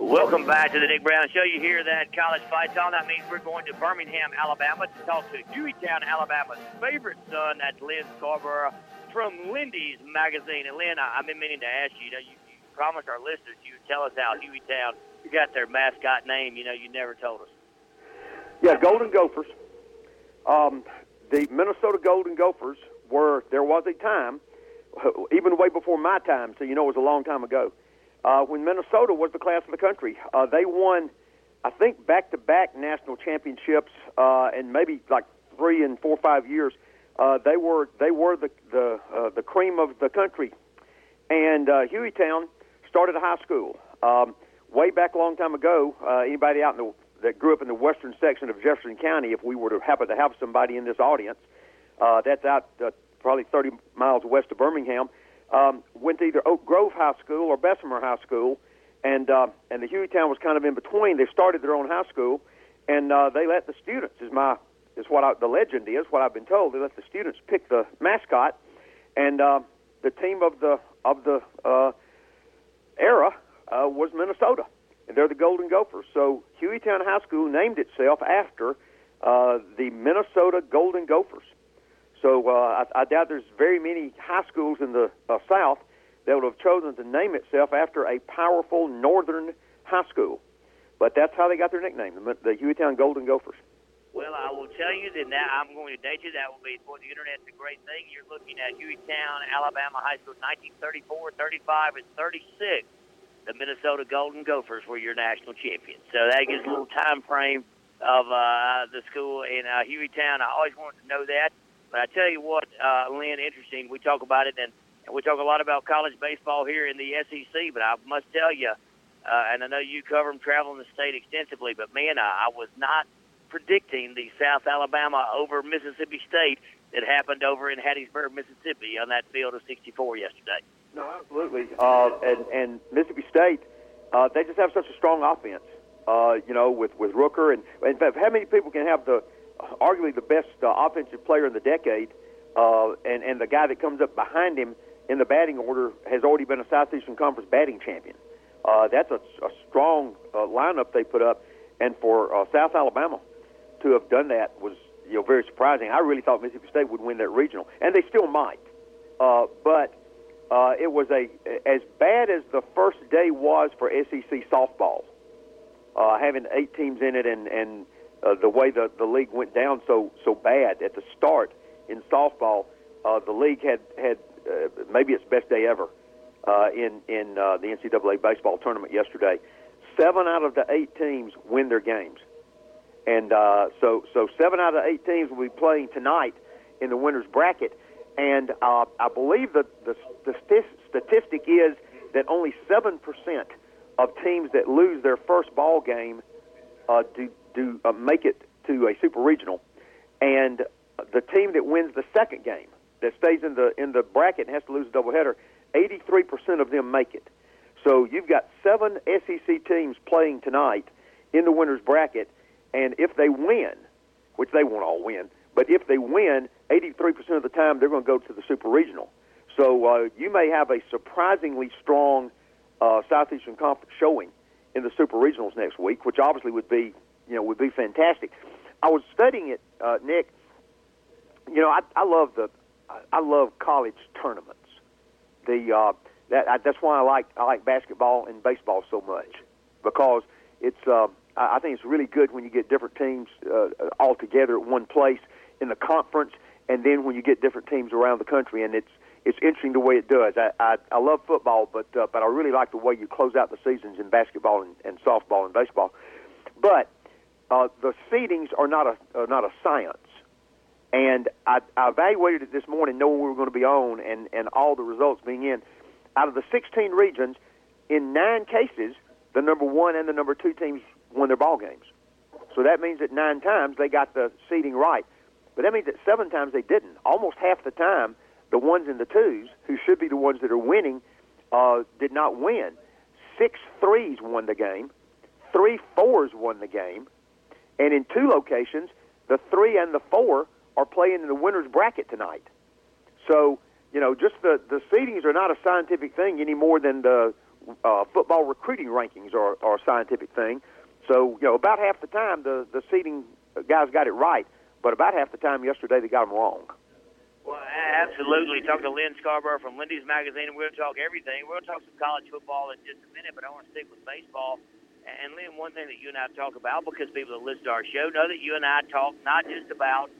Welcome back to the Nick Brown Show. You hear that college fight on. That means we're going to Birmingham, Alabama to talk to Hueytown, Alabama's favorite son. That's Lyn Scarbrough from Lindy's Magazine. And Lyn, I, I've been meaning to ask you, you know, you, you promised our listeners you would tell us how Hueytown, got their mascot name. You know, you never told us. Yeah, Golden Gophers. Um, the Minnesota Golden Gophers were, there was a time, even way before my time, so you know it was a long time ago, uh, when Minnesota was the class of the country. Uh, they won, I think, back to back national championships, uh, and maybe like three and four or five years. Uh, they were they were the the uh, the cream of the country, and uh, Hueytown started a high school um, way back a long time ago. Uh, anybody out in the that grew up in the western section of Jefferson County, if we were to happen to have somebody in this audience, uh, that's out uh, probably 30 miles west of Birmingham, um, went to either Oak Grove High School or Bessemer High School, and uh, and the Hueytown was kind of in between. They started their own high school, and uh, they let the students is my is what I, the legend is what I've been told. They let the students pick the mascot, and uh, the team of the of the uh, era uh, was Minnesota, and they're the Golden Gophers. So Hueytown High School named itself after uh, the Minnesota Golden Gophers. So uh, I, I doubt there's very many high schools in the uh, South that would have chosen to name itself after a powerful northern high school. But that's how they got their nickname, the, the Hueytown Golden Gophers. Well, I will tell you that now I'm going to date you. That will be for the internet's a great thing. You're looking at Hueytown, Alabama High School, 1934, 35, and 36. The Minnesota Golden Gophers were your national champions. So that gives a little time frame of uh, the school in uh, Hueytown. I always wanted to know that. But I tell you what, uh, Lyn, interesting. We talk about it, and, and we talk a lot about college baseball here in the SEC. But I must tell you, uh, and I know you cover them traveling the state extensively, but man, I, I was not predicting the South Alabama over Mississippi State that happened over in Hattiesburg, Mississippi, on that field of 64 yesterday. No, absolutely. Uh, and, and Mississippi State, uh, they just have such a strong offense. Uh, you know, with with Rooker and in how many people can have the arguably the best uh, offensive player in the decade, uh, and and the guy that comes up behind him in the batting order has already been a Southeastern Conference batting champion. Uh, that's a, a strong uh, lineup they put up, and for uh, South Alabama to have done that was you know very surprising. I really thought Mississippi State would win that regional, and they still might. Uh, but uh, it was a as bad as the first day was for SEC softball, uh, having eight teams in it, and and uh, the way the the league went down so so bad at the start in softball. Uh, the league had had uh, maybe its best day ever uh, in in uh, the NCAA baseball tournament yesterday. Seven out of the eight teams win their games. And uh, so, so seven out of eight teams will be playing tonight in the winners bracket. And uh, I believe that the, the statistic is that only seven percent of teams that lose their first ball game uh, do do uh, make it to a super regional, and the team that wins the second game that stays in the in the bracket and has to lose a doubleheader, 83 percent of them make it. So you've got seven SEC teams playing tonight in the winners bracket and if they win, which they won't all win, but if they win, 83% of the time they're going to go to the Super Regional. So uh, you may have a surprisingly strong uh, Southeastern Conference showing in the Super Regionals next week, which obviously would be, you know, would be fantastic. I was studying it, uh, Nick. You know, I, I love the, I love college tournaments. The uh, that I, that's why I like I like basketball and baseball so much because it's uh, I think it's really good when you get different teams uh, all together at one place in the conference, and then when you get different teams around the country, and it's it's interesting the way it does. I I, I love football, but uh, but I really like the way you close out the seasons in basketball and, and softball and baseball. But uh, the seedings are not a are not a science, and I, I evaluated it this morning, knowing we were going to be on, and and all the results being in. Out of the 16 regions, in nine cases, the number one and the number two teams won their ball games. So that means that nine times they got the seeding right. But that means that seven times they didn't. Almost half the time, the ones and the twos, who should be the ones that are winning, uh, did not win. Six threes won the game. Three fours won the game. And in two locations, the three and the four are playing in the winner's bracket tonight. So, you know, just the, the seedings are not a scientific thing any more than the uh, football recruiting rankings are, are a scientific thing. So you know, about half the time the the seating guys got it right, but about half the time yesterday they got them wrong. Well, absolutely. Talking to Lyn Scarbrough from Lindy's Magazine, and to talk everything. To talk some college football in just a minute, but I want to stick with baseball. And Lyn, one thing that you and I talk about, because people that listen to our show know that you and I talk not just about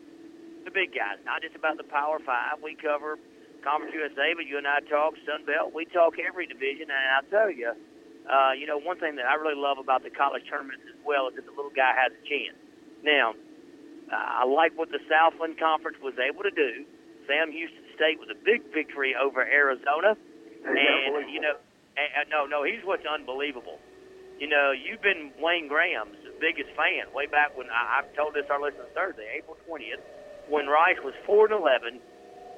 the big guys, not just about the Power Five. We cover Conference USA, but you and I talk Sun Belt. We talk every division, and I'll tell you, uh, you know, one thing that I really love about the college tournaments as well is that the little guy has a chance. Now, uh, I like what the Southland Conference was able to do Sam Houston State with a big victory over Arizona. And, you know, and, no, no, he's what's unbelievable. You know, you've been Wayne Graham's biggest fan way back when I, I've told this our listeners Thursday, April 20th, when Rice was 4 and 11.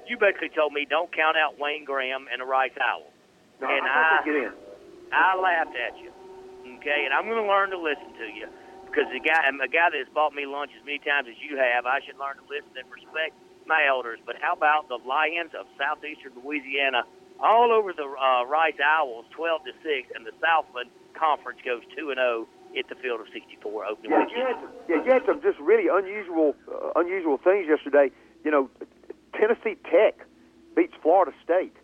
You basically told me don't count out Wayne Graham and the Rice Owls. No, and I, I, I laughed at you. Okay, and I'm going to learn to listen to you because the guy, a guy that's bought me lunch as many times as you have, I should learn to listen and respect my elders, but how about the Lions of southeastern Louisiana all over the uh, Rice Owls, 12 to six, and the Southland Conference goes two and zero oh at the Field of 64 opening yeah, You had some, yeah, you had some just really unusual, uh, unusual things yesterday. You know, Tennessee Tech beats Florida State,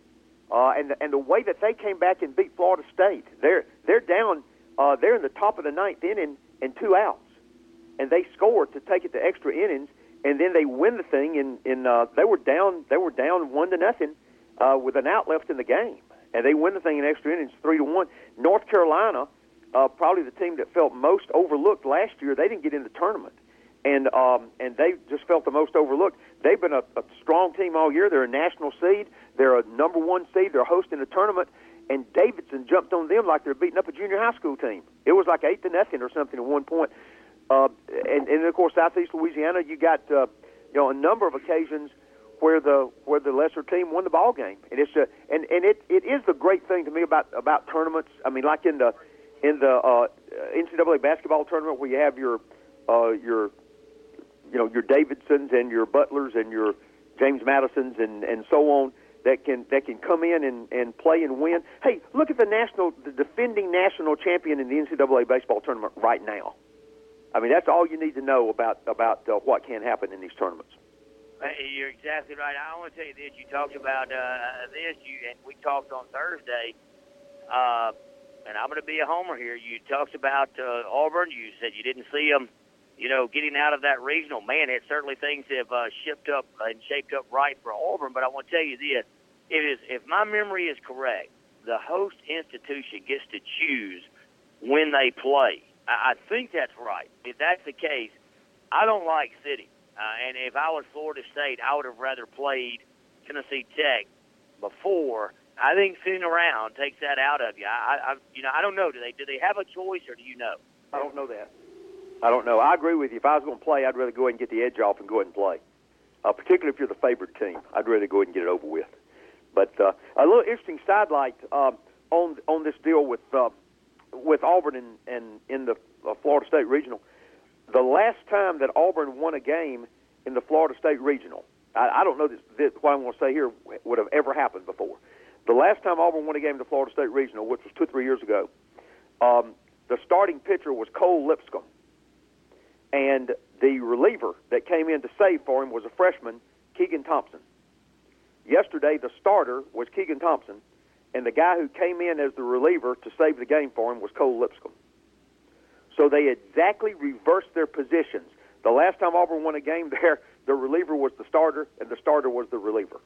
uh, and the, and the way that they came back and beat Florida State, they're they're down, uh, they're in the top of the ninth inning and two outs, and they scored to take it to extra innings and then they win the thing. And in, in uh, they were down they were down one to nothing uh, with an out left in the game, and they win the thing in extra innings three to one. North Carolina, uh, probably the team that felt most overlooked last year. They didn't get in the tournament, and um, and they just felt the most overlooked. They've been a, a strong team all year. They're a national seed. They're a number one seed. They're hosting a tournament. And Davidson jumped on them like they're beating up a junior high school team. It was like eight to nothing or something at one point. Uh, and, and of course, Southeast Louisiana, you got uh, you know a number of occasions where the the lesser team won the ball game, and it's a, and and it it is the great thing to me about about tournaments. I mean, like in the in the uh, NCAA basketball tournament where you have your uh, your you know your Davidsons and your Butlers and your James Madisons and and so on that can that can come in and, and play and win. Hey, look at the national the defending national champion in the NCAA baseball tournament right now. I mean, that's all you need to know about about uh, what can happen in these tournaments. You're exactly right. I want to tell you this. You talked about uh, this, you and we talked on Thursday. Uh, and I'm going to be a homer here. You talked about uh, Auburn. You said you didn't see them, you know, getting out of that regional. Man, it certainly things have uh, shipped up and shaped up right for Auburn. But I want to tell you this: it is, if my memory is correct, the host institution gets to choose when they play. I, I think that's right. If that's the case, I don't like City. Uh, and if I was Florida State, I would have rather played Tennessee Tech before. I think sitting around takes that out of you. I, I, you know, I don't know. Do they do they have a choice, or do you know? I don't know that. I don't know. I agree with you. If I was going to play, I'd rather go ahead and get the edge off and go ahead and play. Uh, particularly if you're the favored team, I'd rather go ahead and get it over with. But uh, a little interesting sidelight uh, on on this deal with uh, with Auburn and, and in the uh, Florida State Regional. The last time that Auburn won a game in the Florida State Regional, I, I don't know this, this, what I'm going to say here would have ever happened before. The last time Auburn won a game in the Florida State Regional, which was two three years ago, um, the starting pitcher was Cole Lipscomb. And the reliever that came in to save for him was a freshman, Keegan Thompson. Yesterday, the starter was Keegan Thompson, and the guy who came in as the reliever to save the game for him was Cole Lipscomb. So they exactly reversed their positions. The last time Auburn won a game there, the reliever was the starter, and the starter was the reliever.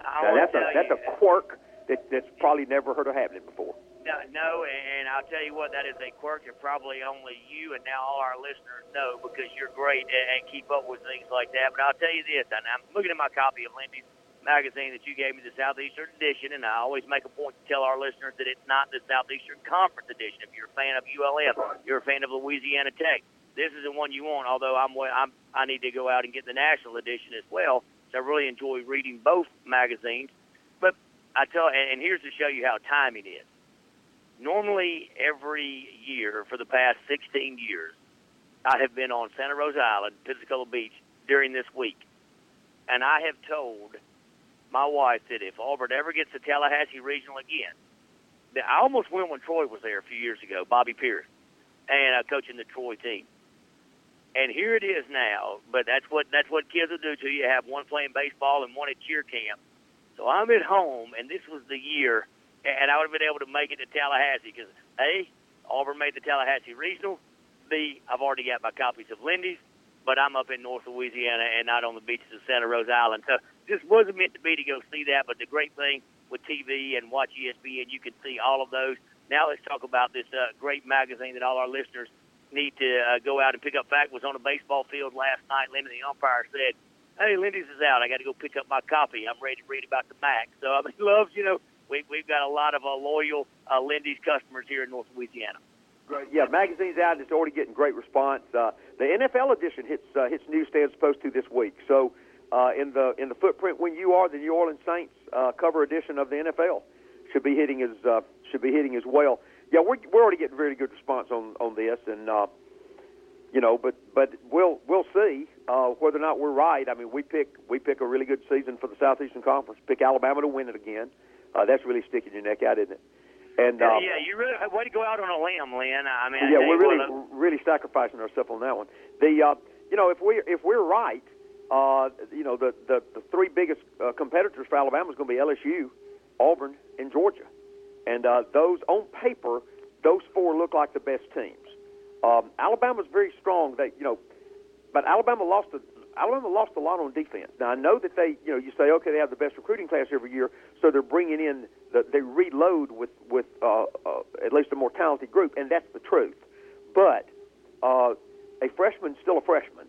I now, that's a that's a quirk that that's probably never heard of happening before. No, no, and I'll tell you what, that is a quirk that probably only you and now all our listeners know because you're great and keep up with things like that. But I'll tell you this, and I'm looking at my copy of Lindy's magazine that you gave me, the Southeastern Edition, and I always make a point to tell our listeners that it's not the Southeastern Conference Edition. If you're a fan of ULM, you're a fan of Louisiana Tech. This is the one you want. Although I'm, I'm I need to go out and get the National Edition as well. So I really enjoy reading both magazines. But I tell, and here's to show you how timing is. Normally, every year for the past 16 years, I have been on Santa Rosa Island, Pensacola Beach, during this week, and I have told my wife that if Auburn ever gets to Tallahassee Regional again, I almost went when Troy was there a few years ago, Bobby Pierce, and uh, coaching the Troy team. And here it is now, but that's what that's what kids will do to you. Have one playing baseball and one at cheer camp. So I'm at home, and this was the year, and I would have been able to make it to Tallahassee because a Auburn made the Tallahassee regional. B I've already got my copies of Lindy's, but I'm up in North Louisiana and not on the beaches of Santa Rosa Island. So this wasn't meant to be to go see that. But the great thing with TV and watch ESPN, you can see all of those. Now let's talk about this uh, great magazine that all our listeners need to uh, go out and pick up. Fact was on a baseball field last night. Lindy, the umpire, said, "Hey, Lindy's is out. I got to go pick up my copy. I'm ready to read about the Mac." So I mean, loves you know we we've got a lot of uh, loyal uh, Lindy's customers here in North Louisiana. Yeah, magazine's out it's already getting great response. Uh, the NFL edition hits uh, hits newsstands supposed to this week. So uh, in the in the footprint when you are the New Orleans Saints uh, cover edition of the NFL should be hitting as uh, should be hitting as well yeah, we're we're already getting very good response on on this, and uh, you know, but but we'll we'll see uh, whether or not we're right. I mean, we pick we pick a really good season for the Southeastern Conference. Pick Alabama to win it again. Uh, that's really sticking your neck out, isn't it? And uh, yeah, you really way to go out on a limb, Lyn. I mean, yeah, we're really what, really sacrificing ourselves on that one. The uh, you know, if we if we're right, uh, you know, the the, the three biggest uh, competitors for Alabama is going to be LSU, Auburn, and Georgia. And uh, those, on paper, those four look like the best teams. Um, Alabama's very strong. They, you know, but Alabama lost a, Alabama lost a lot on defense. Now I know that they, you know, you say okay, they have the best recruiting class every year, so they're bringing in, the, they reload with with uh, uh, at least a more talented group, and that's the truth. But uh, a freshman's still a freshman.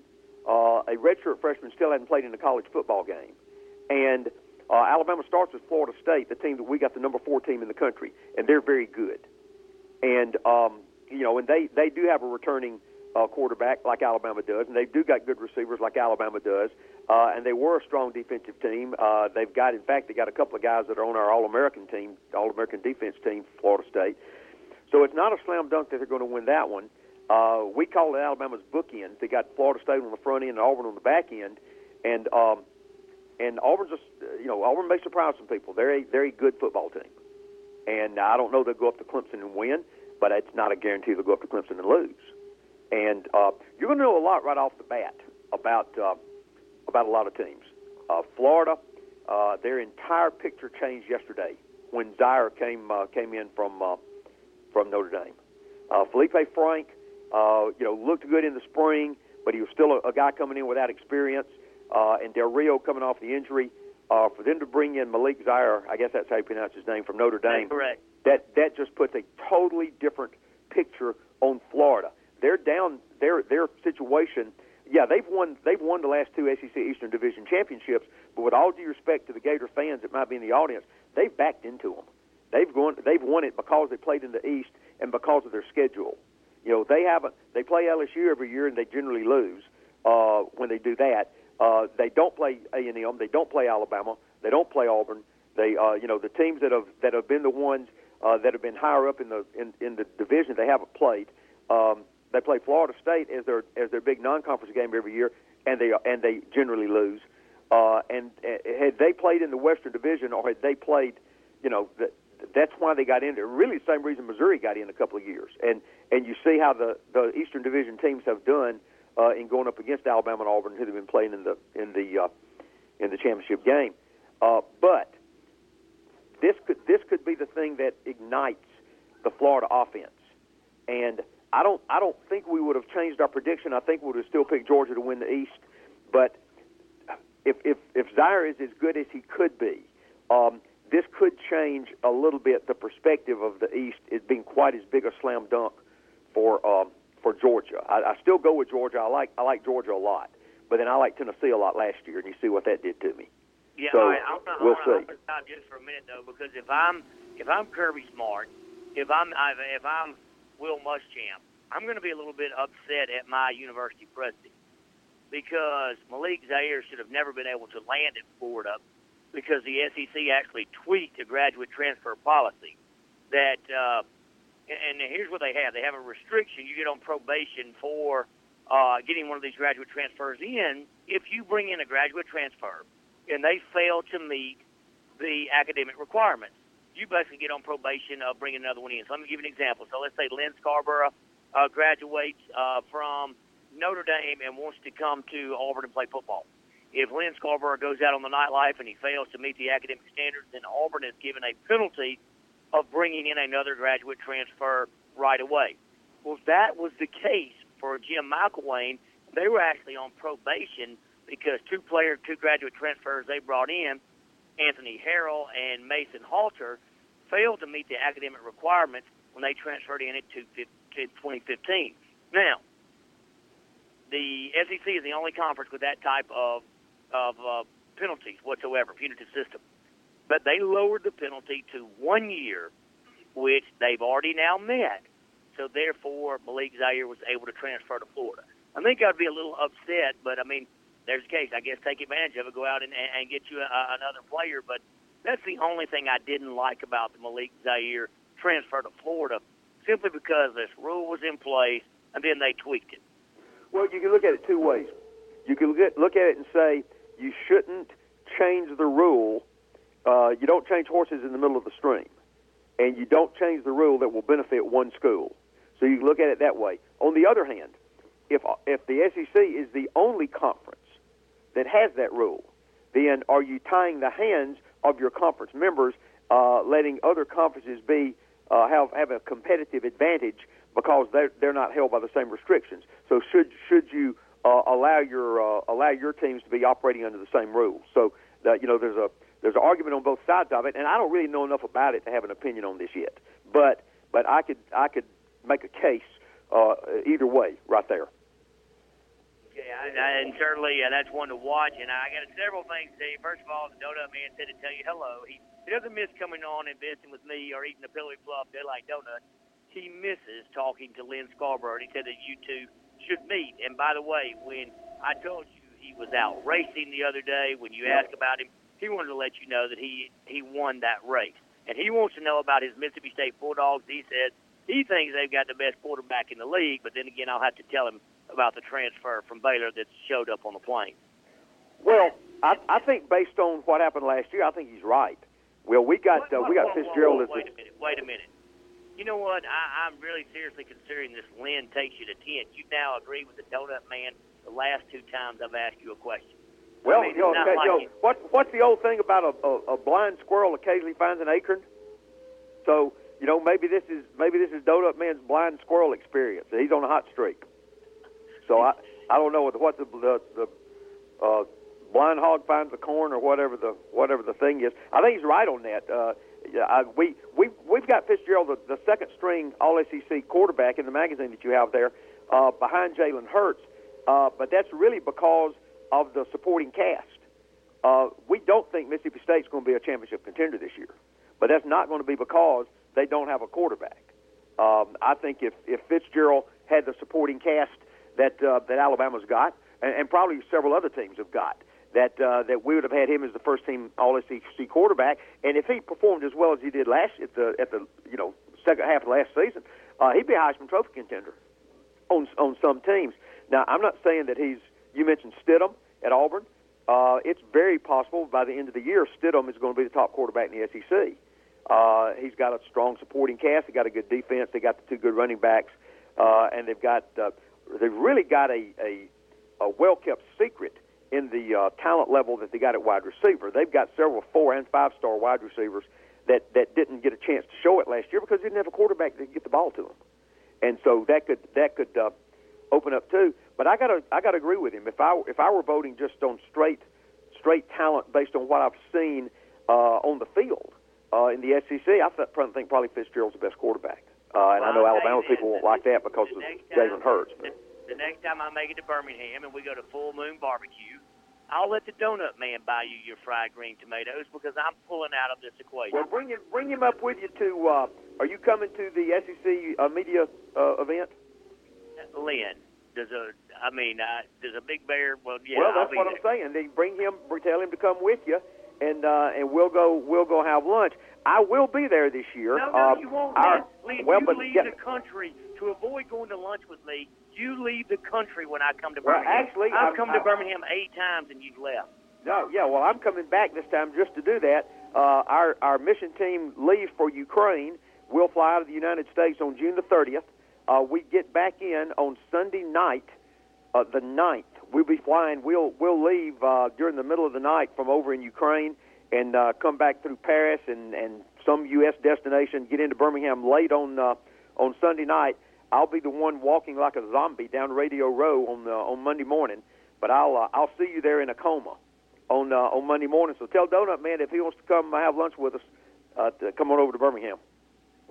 Uh, a redshirt freshman still hasn't played in a college football game, and uh, Alabama starts with Florida State, the team that we got the number four team in the country, and they're very good. And um, you know, and they they do have a returning uh, quarterback like Alabama does, and they do got good receivers like Alabama does. Uh, and they were a strong defensive team. Uh, they've got, in fact, they got a couple of guys that are on our All-American team, All-American defense team, Florida State. So it's not a slam dunk that they're going to win that one. Uh, we call it Alabama's bookend. They got Florida State on the front end and Auburn on the back end, and um, and Auburn's just you know Auburn may surprise some people. They're a very good football team, and I don't know they'll go up to Clemson and win, but it's not a guarantee they'll go up to Clemson and lose. And uh, you're going to know a lot right off the bat about uh, about a lot of teams. Uh, Florida, uh, their entire picture changed yesterday when Zaire came uh, came in from uh, from Notre Dame. Uh, Feleipe Frank, uh, you know, looked good in the spring, but he was still a, a guy coming in without experience uh, and Del Rio coming off the injury. Uh, for them to bring in Malik Zaire, I guess that's how you pronounce his name, from Notre Dame. That's correct. That that just puts a totally different picture on Florida. They're down their their situation. Yeah, they've won they've won the last two SEC Eastern Division championships, but with all due respect to the Gator fans that might be in the audience, they've backed into them. They've gone they've won it because they played in the East and because of their schedule. You know, they haven't they play LSU every year and they generally lose uh, when they do that. Uh, they don't play A and M. They don't play Alabama. They don't play Auburn. They, uh, you know, the teams that have that have been the ones uh, that have been higher up in the in, in the division, they haven't played. Um, they play Florida State as their as their big non-conference game every year, and they and they generally lose. Uh, and uh, had they played in the Western Division, or had they played, you know, that that's why they got in there. Really, the same reason Missouri got in a couple of years. And and you see how the the Eastern Division teams have done uh, in going up against Alabama and Auburn, who they've been playing in the in the uh, in the championship game. Uh, but this could this could be the thing that ignites the Florida offense, and I don't I don't think we would have changed our prediction. I think we would have still picked Georgia to win the East, but if if if Zaire is as good as he could be, um, this could change a little bit the perspective of the East as being quite as big a slam dunk for um, for Georgia. I, I still go with Georgia. I like I like Georgia a lot, but then I like Tennessee a lot last year, and you see what that did to me. Yeah, so, all right, I'm not, we'll on, see. Stop just for a minute though, because if I'm if I'm Kirby Smart, if I'm if I'm Will Muschamp, I'm going to be a little bit upset at my university president because Malik Zaire should have never been able to land at Florida because the SEC actually tweaked a graduate transfer policy that. Uh, and here's what they have: they have a restriction. You get on probation for uh, getting one of these graduate transfers in if you bring in a graduate transfer and they fail to meet the academic requirements. You basically get on probation of bringing another one in. So let me give you an example. So let's say Lyn Scarbrough uh, graduates uh, from Notre Dame and wants to come to Auburn and play football. If Lyn Scarbrough goes out on the nightlife and he fails to meet the academic standards, then Auburn is given a penalty of bringing in another graduate transfer right away. Well, that was the case for Jim McElwain. They were actually on probation because two player, two graduate transfers they brought in, Anthony Harrell and Mason Halter, failed to meet the academic requirements when they transferred in it to, to 2015. Now, the SEC is the only conference with that type of of uh, penalties whatsoever, punitive system. But they lowered the penalty to one year, which they've already now met. So therefore, Malik Zaire was able to transfer to Florida. I think I'd be a little upset, but I mean, there's a case. I guess take advantage of it, go out and, and get you a, another player. But that's the only thing I didn't like about the Malik Zaire transfer to Florida, simply because this rule was in place and then they tweaked it. Well, you can look at it two ways. You can look at it and say you shouldn't change the rule. Uh, you don't change horses in the middle of the stream, and you don't change the rule that will benefit one school. So you can look at it that way. On the other hand, if if the SEC is the only conference that has that rule, then are you tying the hands of your conference members, uh, letting other conferences be uh, have have a competitive advantage because they're they're not held by the same restrictions? So should should you uh, allow your uh, allow your teams to be operating under the same rules? So that you know there's a there's an argument on both sides of it, and I don't really know enough about it to have an opinion on this yet. But but I could I could make a case uh, either way right there. Yeah, and certainly uh, that's one to watch. And I got several things to say. First of all, the Donut Man said to tell you hello. He, he doesn't miss coming on and visiting with me or eating a pillowy fluff daylight donut. He misses talking to Lyn Scarbrough. And he said that you two should meet. And by the way, when I told you he was out racing the other day, when you asked about him, he wanted to let you know that he he won that race. And he wants to know about his Mississippi State Bulldogs. He said he thinks they've got the best quarterback in the league, but then again, I'll have to tell him about the transfer from Baylor that showed up on the plane? Well, I, I think based on what happened last year, I think he's right. Well, we got uh, we got Fitzgerald. wait a minute. Wait a minute. You know what? I, I'm really seriously considering this. Lyn takes you to ten. You now agree with the donut man. The last two times I've asked you a question. Well, I mean, you know, okay, like you know what, what's the old thing about a, a, a blind squirrel occasionally finds an acorn? So you know, maybe this is maybe this is Donut Man's blind squirrel experience. He's on a hot streak. So I I don't know what the the, the uh, blind hog finds the corn or whatever the whatever the thing is. I think he's right on that. Uh, yeah, I, we we we've got Fitzgerald, the, the second string All SEC quarterback in the magazine that you have there, uh, behind Jalen Hurts. Uh, but that's really because of the supporting cast. Uh, we don't think Mississippi State's going to be a championship contender this year, but that's not going to be because they don't have a quarterback. Um, I think if if Fitzgerald had the supporting cast that uh, that Alabama's got, and, and probably several other teams have got. That uh, that we would have had him as the first team All SEC quarterback, and if he performed as well as he did last at the at the you know second half of last season, uh, he'd be a Heisman Trophy contender on on some teams. Now I'm not saying that he's. You mentioned Stidham at Auburn. Uh, it's very possible by the end of the year Stidham is going to be the top quarterback in the SEC. Uh, he's got a strong supporting cast. They got a good defense. They got the two good running backs, uh, and they've got uh, they've really got a, a, a well kept secret in the uh, talent level that they got at wide receiver. They've got several four and five star wide receivers that, that didn't get a chance to show it last year because they didn't have a quarterback to get the ball to them. And so that could that could uh, open up too. But I gotta I gotta agree with him. If I if I were voting just on straight straight talent based on what I've seen uh, on the field uh, in the SEC, I think probably Fitzgerald's the best quarterback. Uh, and well, I know Alabama people won't like that because of Jalen Hurts. The, the next time I make it to Birmingham and we go to Full Moon Barbecue, I'll let the donut man buy you your fried green tomatoes because I'm pulling out of this equation. Well, bring him, bring him up with you to. Uh, are you coming to the SEC uh, media uh, event? Lyn, does a. I mean, uh, does a big bear? Well, yeah. Well, that's what there. I'm saying. They bring him, tell him to come with you, and uh, and we'll go we'll go have lunch. I will be there this year. No, no, uh, you won't. Our, leave, well, you but leave yeah. the country to avoid going to lunch with me. You leave the country when I come to well, Birmingham. actually, I've I'm, come to Birmingham eight times and you've left. No, yeah. Well, I'm coming back this time just to do that. uh, our our mission team leaves for Ukraine. We'll fly out of the United States on June the 30th. Uh, we get back in on Sunday night, uh, the 9th. We'll be flying. We'll we'll leave uh, during the middle of the night from over in Ukraine and uh, come back through Paris and and some U.S. destination. Get into Birmingham late on uh, on Sunday night. I'll be the one walking like a zombie down Radio Row on uh, on Monday morning, but I'll uh, I'll see you there in a coma on uh, on Monday morning. So tell Donut Man if he wants to come have lunch with us, uh, to come on over to Birmingham.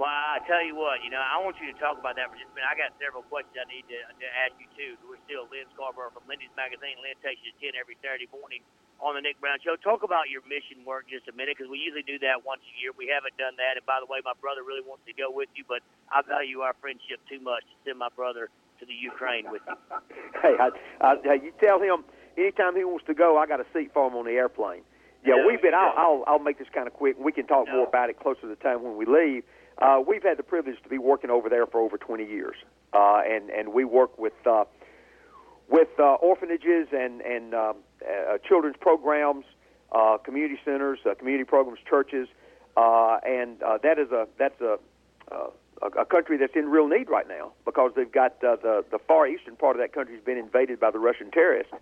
Well, I tell you what, you know, I want you to talk about that for just a minute. I got several questions I need to, to ask you too. We're still Lyn Scarbrough from Lindy's Magazine. Lyn takes you to 10 every Saturday morning on the Nick Brown Show. Talk about your mission work just a minute because we usually do that once a year. We haven't done that. And by the way, my brother really wants to go with you, but I value our friendship too much to send my brother to the Ukraine with you. hey, I, I, you tell him anytime he wants to go, I got a seat for him on the airplane. Yeah, No, we've been. I'll. I'll I'll make this kind of quick. We can talk No. more about it closer to the time when we leave. Uh, we've had the privilege to be working over there for over 20 years, uh, and and we work with uh, with uh, orphanages and and um, uh, children's programs, uh, community centers, uh, community programs, churches, uh, and uh, that is a that's a, uh, a country that's in real need right now because they've got uh, the the far eastern part of that country has been invaded by the Russian terrorists,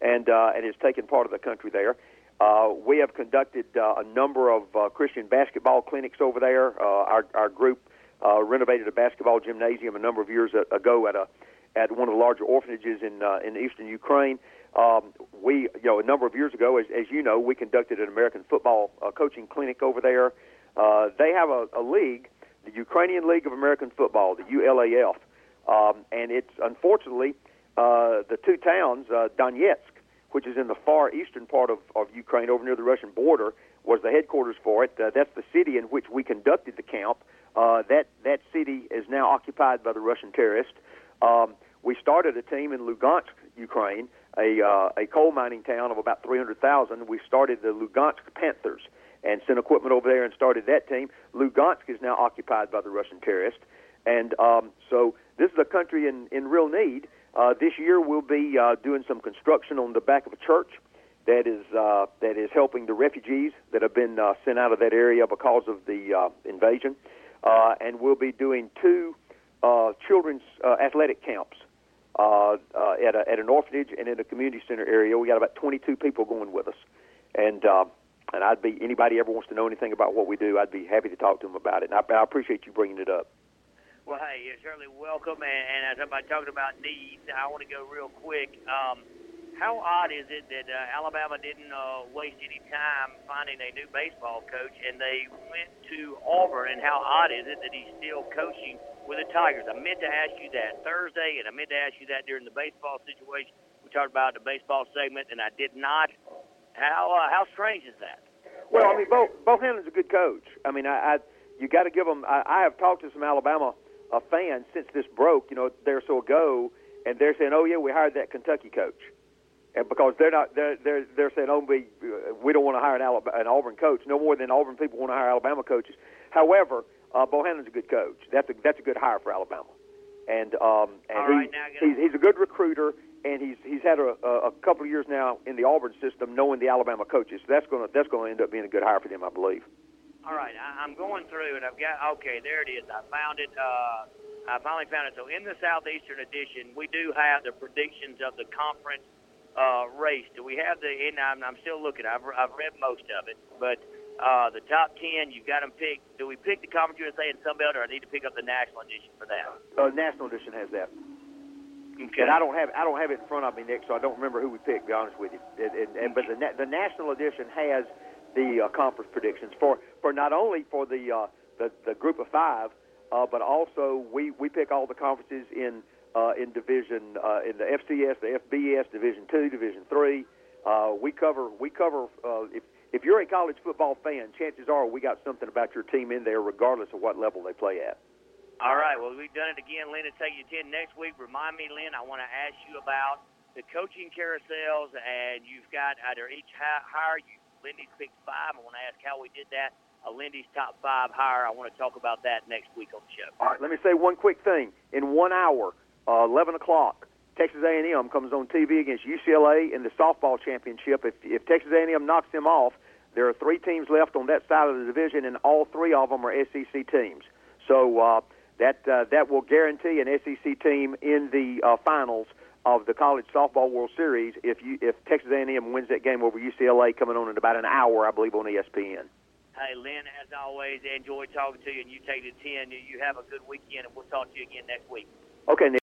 and uh, and has taken part of the country there. Uh, we have conducted uh, a number of uh, Christian basketball clinics over there. Uh, our our group uh, renovated a basketball gymnasium a number of years ago at a at one of the larger orphanages in uh, in eastern Ukraine. Um, we, you know, a number of years ago, as, as you know, we conducted an American football uh, coaching clinic over there. Uh, they have a, a league, the Ukrainian League of American Football, the ULAF, um, and it's unfortunately uh, the two towns, uh, Donetsk, which is in the far eastern part of, of Ukraine, over near the Russian border, was the headquarters for it. Uh, that's the city in which we conducted the camp. Uh, that that city is now occupied by the Russian terrorists. Um, we started a team in Lugansk, Ukraine, a uh, a coal mining town of about 300,000. We started the Lugansk Panthers and sent equipment over there and started that team. Lugansk is now occupied by the Russian terrorists, and um, so this is a country in in real need. Uh, this year we'll be uh, doing some construction on the back of a church that is uh, that is helping the refugees that have been uh, sent out of that area because of the uh, invasion, uh, and we'll be doing two uh, children's uh, athletic camps uh, uh, at, a, at an orphanage and in a community center area. We got about 22 people going with us, and uh, and I'd be anybody ever wants to know anything about what we do, I'd be happy to talk to them about it. And I, I appreciate you bringing it up. Well, hey, you're certainly welcome. And, and as I'm talking about needs, I want to go real quick. Um, how odd is it that uh, Alabama didn't uh, waste any time finding a new baseball coach and they went to Auburn? And how odd is it that he's still coaching with the Tigers? I meant to ask you that Thursday, and I meant to ask you that during the baseball situation. We talked about the baseball segment, and I did not. How uh, how strange is that? Well, I mean, Bo Bohannon's a good coach. I mean, I, I you got to give him. I, I have talked to some Alabama uh, fans since this broke, you know, there or so ago, and they're saying, "Oh yeah, we hired that Kentucky coach," and because they're not, they're they're they're saying, "Oh, we we don't want to hire an, Alabama, an Auburn coach, no more than Auburn people want to hire Alabama coaches." However, uh, Bohannon's a good coach. That's a that's a good hire for Alabama, and um, and All he, right, gotta- he's he's a good recruiter. And he's he's had a, a, a couple of years now in the Auburn system, knowing the Alabama coaches. So that's gonna that's gonna end up being a good hire for them, I believe. All right, I, I'm going through and I've got okay, there it is. I found it. Uh, I finally found it. So in the southeastern edition, we do have the predictions of the conference uh, race. Do we have the? And I'm, I'm still looking. I've I've read most of it, but uh, the top ten, you've got them picked. Do we pick the Conference USA and Sunbelt, or I need to pick up the national edition for that? Uh, National Edition has that. Okay. And I don't have I don't have it in front of me, Nick, so I don't remember who we picked. To be honest with you, and, and, and, but the the national edition has the uh, conference predictions for, for not only for the uh, the, the group of five, uh, but also we, we pick all the conferences in uh, in division uh, in the FCS, the FBS, Division two, Division three. Uh, we cover we cover uh, if if you're a college football fan, chances are we got something about your team in there, regardless of what level they play at. All right. Well, we've done it again. Lyn, to take you 10 next week. Remind me, Lyn, I want to ask you about the coaching carousels, and you've got either each hi- hire. You, Lindy's picked five. I want to ask how we did that. A Lindy's top five hire. I want to talk about that next week on the show. All right, let me say one quick thing. In one hour, uh, 11 o'clock, Texas A&M comes on TV against UCLA in the softball championship. If, if Texas A&M knocks them off, There are three teams left on that side of the division, and all three of them are SEC teams. So uh, that uh, that will guarantee an SEC team in the uh, finals of the College Softball World Series if you if Texas A&M wins that game over UCLA coming on in about an hour, I believe, on ESPN. Hey, Lyn, as always, enjoy talking to you, and you take the 10. You have a good weekend, and we'll talk to you again next week. Okay, Nick.